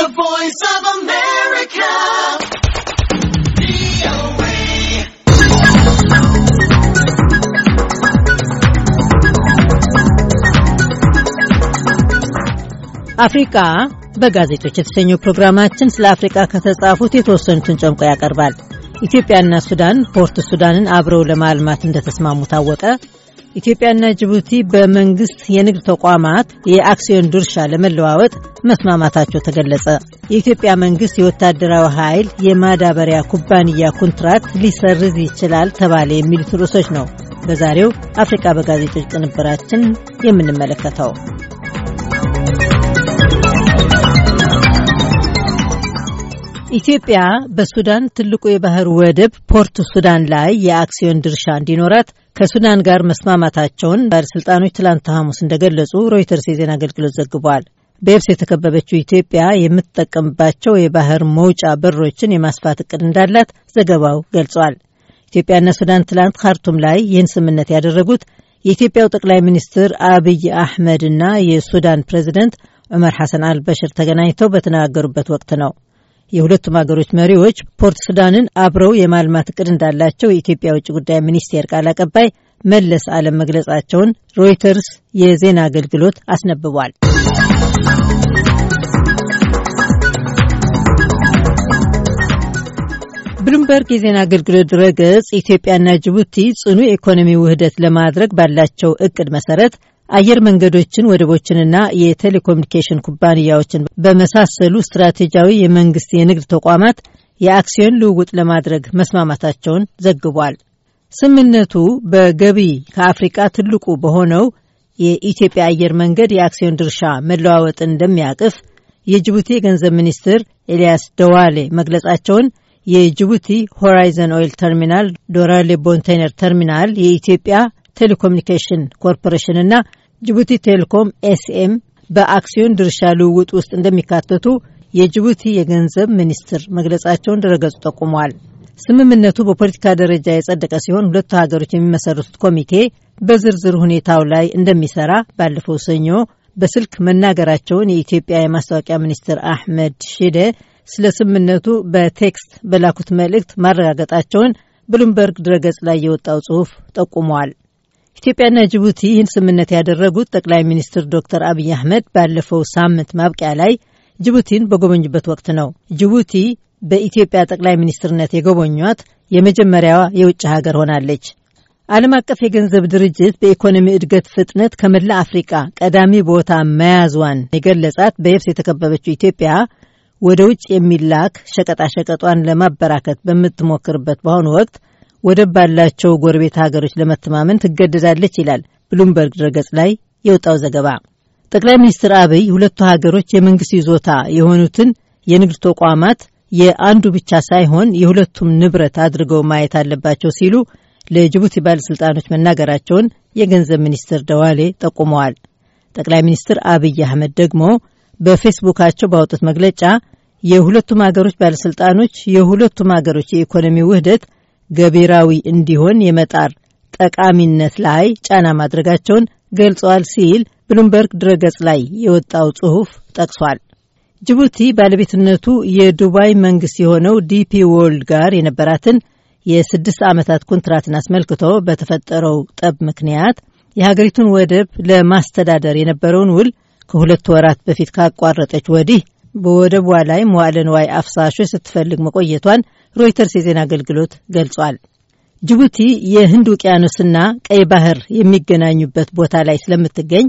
The Voice of America. አፍሪቃ በጋዜጦች የተሰኘው ፕሮግራማችን ስለ አፍሪቃ ከተጻፉት የተወሰኑትን ጨምቆ ያቀርባል። ኢትዮጵያና ሱዳን ፖርት ሱዳንን አብረው ለማልማት እንደተስማሙ ታወቀ። ኢትዮጵያና ጅቡቲ በመንግስት የንግድ ተቋማት የአክሲዮን ድርሻ ለመለዋወጥ መስማማታቸው ተገለጸ። የኢትዮጵያ መንግስት የወታደራዊ ኃይል የማዳበሪያ ኩባንያ ኮንትራት ሊሰርዝ ይችላል ተባለ የሚሉት ርዕሶች ነው በዛሬው አፍሪቃ በጋዜጦች ቅንብራችን የምንመለከተው። ኢትዮጵያ በሱዳን ትልቁ የባህር ወደብ ፖርት ሱዳን ላይ የአክሲዮን ድርሻ እንዲኖራት ከሱዳን ጋር መስማማታቸውን ባለሥልጣኖች ትላንት ሐሙስ እንደገለጹ ሮይተርስ የዜና አገልግሎት ዘግቧል። በየብስ የተከበበችው ኢትዮጵያ የምትጠቀምባቸው የባህር መውጫ በሮችን የማስፋት እቅድ እንዳላት ዘገባው ገልጿል። ኢትዮጵያና ሱዳን ትላንት ካርቱም ላይ ይህን ስምምነት ያደረጉት የኢትዮጵያው ጠቅላይ ሚኒስትር አብይ አሕመድ እና የሱዳን ፕሬዚደንት ዑመር ሐሰን አልበሽር ተገናኝተው በተነጋገሩበት ወቅት ነው። የሁለቱም ሀገሮች መሪዎች ፖርት ሱዳንን አብረው የማልማት እቅድ እንዳላቸው የኢትዮጵያ ውጭ ጉዳይ ሚኒስቴር ቃል አቀባይ መለስ አለም መግለጻቸውን ሮይተርስ የዜና አገልግሎት አስነብቧል። ብሉምበርግ የዜና አገልግሎት ድረገጽ ኢትዮጵያና ጅቡቲ ጽኑ የኢኮኖሚ ውህደት ለማድረግ ባላቸው እቅድ መሰረት አየር መንገዶችን፣ ወደቦችንና የቴሌኮሙኒኬሽን ኩባንያዎችን በመሳሰሉ ስትራቴጂያዊ የመንግስት የንግድ ተቋማት የአክሲዮን ልውውጥ ለማድረግ መስማማታቸውን ዘግቧል። ስምምነቱ በገቢ ከአፍሪቃ ትልቁ በሆነው የኢትዮጵያ አየር መንገድ የአክሲዮን ድርሻ መለዋወጥን እንደሚያቅፍ የጅቡቲ የገንዘብ ሚኒስትር ኤልያስ ደዋሌ መግለጻቸውን የጅቡቲ ሆራይዘን ኦይል ተርሚናል፣ ዶራሌ ኮንቴነር ተርሚናል፣ የኢትዮጵያ ቴሌኮሙኒኬሽን ኮርፖሬሽንና ጅቡቲ ቴሌኮም ኤስኤም በአክሲዮን ድርሻ ልውውጥ ውስጥ እንደሚካተቱ የጅቡቲ የገንዘብ ሚኒስትር መግለጻቸውን ድረገጹ ጠቁሟል። ስምምነቱ በፖለቲካ ደረጃ የጸደቀ ሲሆን ሁለቱ ሀገሮች የሚመሰርቱት ኮሚቴ በዝርዝር ሁኔታው ላይ እንደሚሰራ ባለፈው ሰኞ በስልክ መናገራቸውን የኢትዮጵያ የማስታወቂያ ሚኒስትር አሕመድ ሺዴ ስለ ስምምነቱ በ text በላኩት መልእክት ማረጋገጣቸውን ብሉምበርግ ድረገጽ ላይ የወጣው ጽሑፍ ጠቁመዋል። ኢትዮጵያና ጅቡቲ ይህን ስምምነት ያደረጉት ጠቅላይ ሚኒስትር ዶክተር አብይ አህመድ ባለፈው ሳምንት ማብቂያ ላይ ጅቡቲን በጎበኙበት ወቅት ነው። ጅቡቲ በኢትዮጵያ ጠቅላይ ሚኒስትርነት የጎበኟት የመጀመሪያዋ የውጭ ሀገር ሆናለች። ዓለም አቀፍ የገንዘብ ድርጅት በኢኮኖሚ እድገት ፍጥነት ከመላ አፍሪቃ ቀዳሚ ቦታ መያዟን የገለጻት በየብስ የተከበበችው ኢትዮጵያ ወደ ውጭ የሚላክ ሸቀጣሸቀጧን ለማበራከት በምትሞክርበት በአሁኑ ወቅት ወደብ ባላቸው ጎረቤት ሀገሮች ለመተማመን ትገደዳለች ይላል ብሉምበርግ ድረገጽ ላይ የወጣው ዘገባ። ጠቅላይ ሚኒስትር አብይ ሁለቱ ሀገሮች የመንግስት ይዞታ የሆኑትን የንግድ ተቋማት የአንዱ ብቻ ሳይሆን የሁለቱም ንብረት አድርገው ማየት አለባቸው ሲሉ ለጅቡቲ ባለሥልጣኖች መናገራቸውን የገንዘብ ሚኒስትር ደዋሌ ጠቁመዋል። ጠቅላይ ሚኒስትር አብይ አህመድ ደግሞ በፌስቡካቸው ባወጡት መግለጫ የሁለቱም ሀገሮች ባለሥልጣኖች የሁለቱም ሀገሮች የኢኮኖሚ ውህደት ገቢራዊ እንዲሆን የመጣር ጠቃሚነት ላይ ጫና ማድረጋቸውን ገልጸዋል ሲል ብሉምበርግ ድረገጽ ላይ የወጣው ጽሑፍ ጠቅሷል። ጅቡቲ ባለቤትነቱ የዱባይ መንግስት የሆነው ዲፒ ወርልድ ጋር የነበራትን የስድስት ዓመታት ኮንትራትን አስመልክቶ በተፈጠረው ጠብ ምክንያት የሀገሪቱን ወደብ ለማስተዳደር የነበረውን ውል ከሁለት ወራት በፊት ካቋረጠች ወዲህ በወደቧ ላይ መዋዕለ ንዋይ አፍሳሾች ስትፈልግ መቆየቷን ሮይተርስ የዜና አገልግሎት ገልጿል። ጅቡቲ የህንድ ውቅያኖስና ቀይ ባህር የሚገናኙበት ቦታ ላይ ስለምትገኝ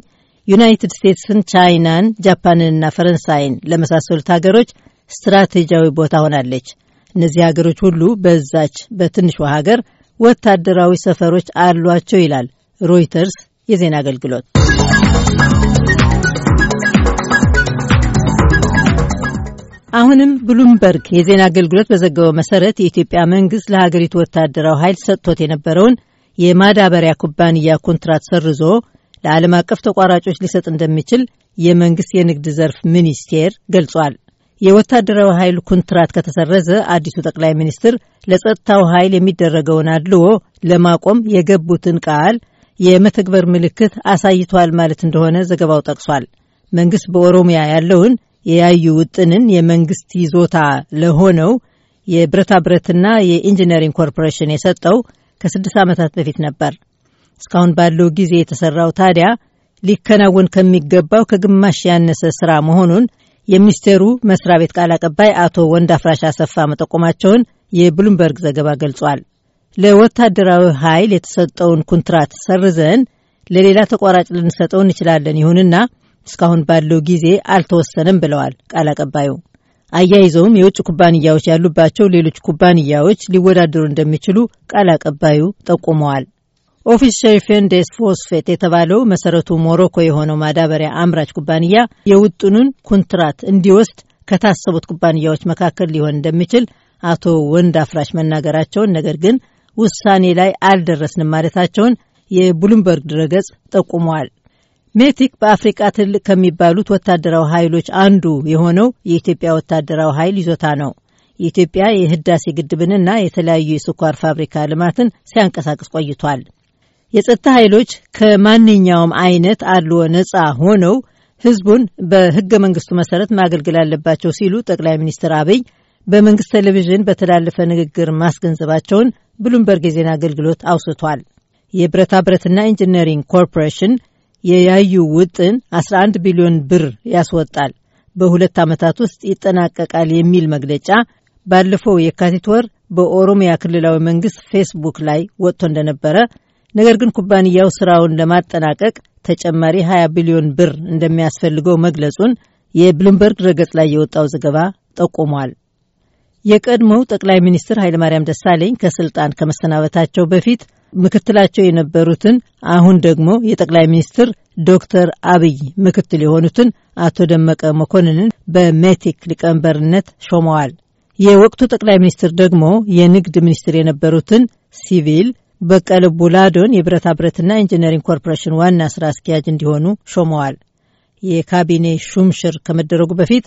ዩናይትድ ስቴትስን፣ ቻይናን፣ ጃፓንንና ፈረንሳይን ለመሳሰሉት ሀገሮች ስትራቴጂያዊ ቦታ ሆናለች። እነዚህ ሀገሮች ሁሉ በዛች በትንሿ ሀገር ወታደራዊ ሰፈሮች አሏቸው ይላል ሮይተርስ የዜና አገልግሎት። አሁንም ብሉምበርግ የዜና አገልግሎት በዘገበው መሰረት የኢትዮጵያ መንግስት ለሀገሪቱ ወታደራዊ ኃይል ሰጥቶት የነበረውን የማዳበሪያ ኩባንያ ኮንትራት ሰርዞ ለዓለም አቀፍ ተቋራጮች ሊሰጥ እንደሚችል የመንግስት የንግድ ዘርፍ ሚኒስቴር ገልጿል። የወታደራዊ ኃይል ኮንትራት ከተሰረዘ አዲሱ ጠቅላይ ሚኒስትር ለጸጥታው ኃይል የሚደረገውን አድልዎ ለማቆም የገቡትን ቃል የመተግበር ምልክት አሳይቷል ማለት እንደሆነ ዘገባው ጠቅሷል። መንግስት በኦሮሚያ ያለውን የያዩ ውጥንን የመንግስት ይዞታ ለሆነው የብረታ ብረትና የኢንጂነሪንግ ኮርፖሬሽን የሰጠው ከስድስት ዓመታት በፊት ነበር። እስካሁን ባለው ጊዜ የተሰራው ታዲያ ሊከናወን ከሚገባው ከግማሽ ያነሰ ስራ መሆኑን የሚኒስቴሩ መስሪያ ቤት ቃል አቀባይ አቶ ወንዳፍራሽ አሰፋ መጠቆማቸውን የብሉምበርግ ዘገባ ገልጿል። ለወታደራዊ ኃይል የተሰጠውን ኩንትራት ሰርዘን ለሌላ ተቋራጭ ልንሰጠው እንችላለን፣ ይሁንና እስካሁን ባለው ጊዜ አልተወሰነም ብለዋል ቃል አቀባዩ። አያይዘውም የውጭ ኩባንያዎች ያሉባቸው ሌሎች ኩባንያዎች ሊወዳደሩ እንደሚችሉ ቃል አቀባዩ ጠቁመዋል። Office Chérifien des Phosphates የተባለው መሰረቱ ሞሮኮ የሆነው ማዳበሪያ አምራች ኩባንያ የውጥኑን ኩንትራት እንዲወስድ ከታሰቡት ኩባንያዎች መካከል ሊሆን እንደሚችል አቶ ወንዳፍራሽ መናገራቸውን፣ ነገር ግን ውሳኔ ላይ አልደረስንም ማለታቸውን የብሉምበርግ ድረገጽ ጠቁመዋል። ሜቲክ በአፍሪቃ ትልቅ ከሚባሉት ወታደራዊ ኃይሎች አንዱ የሆነው የኢትዮጵያ ወታደራዊ ኃይል ይዞታ ነው። የኢትዮጵያ የህዳሴ ግድብንና የተለያዩ የስኳር ፋብሪካ ልማትን ሲያንቀሳቅስ ቆይቷል። የጸጥታ ኃይሎች ከማንኛውም አይነት አድልዎ ነጻ ሆነው ህዝቡን በህገ መንግስቱ መሰረት ማገልገል አለባቸው ሲሉ ጠቅላይ ሚኒስትር አብይ በመንግስት ቴሌቪዥን በተላለፈ ንግግር ማስገንዘባቸውን ብሉምበርግ የዜና አገልግሎት አውስቷል። የብረታ ብረትና ኢንጂነሪንግ ኮርፖሬሽን የያዩ ውጥን 11 ቢሊዮን ብር ያስወጣል፣ በሁለት ዓመታት ውስጥ ይጠናቀቃል የሚል መግለጫ ባለፈው የካቲት ወር በኦሮሚያ ክልላዊ መንግስት ፌስቡክ ላይ ወጥቶ እንደነበረ ነገር ግን ኩባንያው ስራውን ለማጠናቀቅ ተጨማሪ 20 ቢሊዮን ብር እንደሚያስፈልገው መግለጹን የብሉምበርግ ድረገጽ ላይ የወጣው ዘገባ ጠቁሟል። የቀድሞው ጠቅላይ ሚኒስትር ኃይለማርያም ደሳለኝ ከስልጣን ከመሰናበታቸው በፊት ምክትላቸው የነበሩትን አሁን ደግሞ የጠቅላይ ሚኒስትር ዶክተር አብይ ምክትል የሆኑትን አቶ ደመቀ መኮንንን በሜቴክ ሊቀመንበርነት ሾመዋል። የወቅቱ ጠቅላይ ሚኒስትር ደግሞ የንግድ ሚኒስትር የነበሩትን ሲቪል በቀለ ቡላዶን የብረታ ብረትና ኢንጂነሪንግ ኮርፖሬሽን ዋና ስራ አስኪያጅ እንዲሆኑ ሾመዋል። የካቢኔ ሹምሽር ከመደረጉ በፊት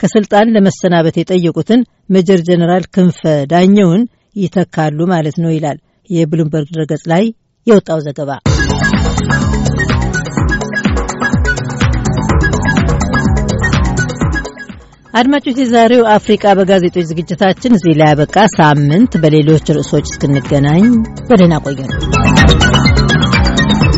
ከስልጣን ለመሰናበት የጠየቁትን ሜጀር ጀነራል ክንፈ ዳኘውን ይተካሉ ማለት ነው ይላል የብሉምበርግ ድረገጽ ላይ የወጣው ዘገባ። አድማጮች፣ የዛሬው አፍሪቃ በጋዜጦች ዝግጅታችን እዚህ ላይ ያበቃ። ሳምንት በሌሎች ርዕሶች እስክንገናኝ በደህና ቆዩ ነው።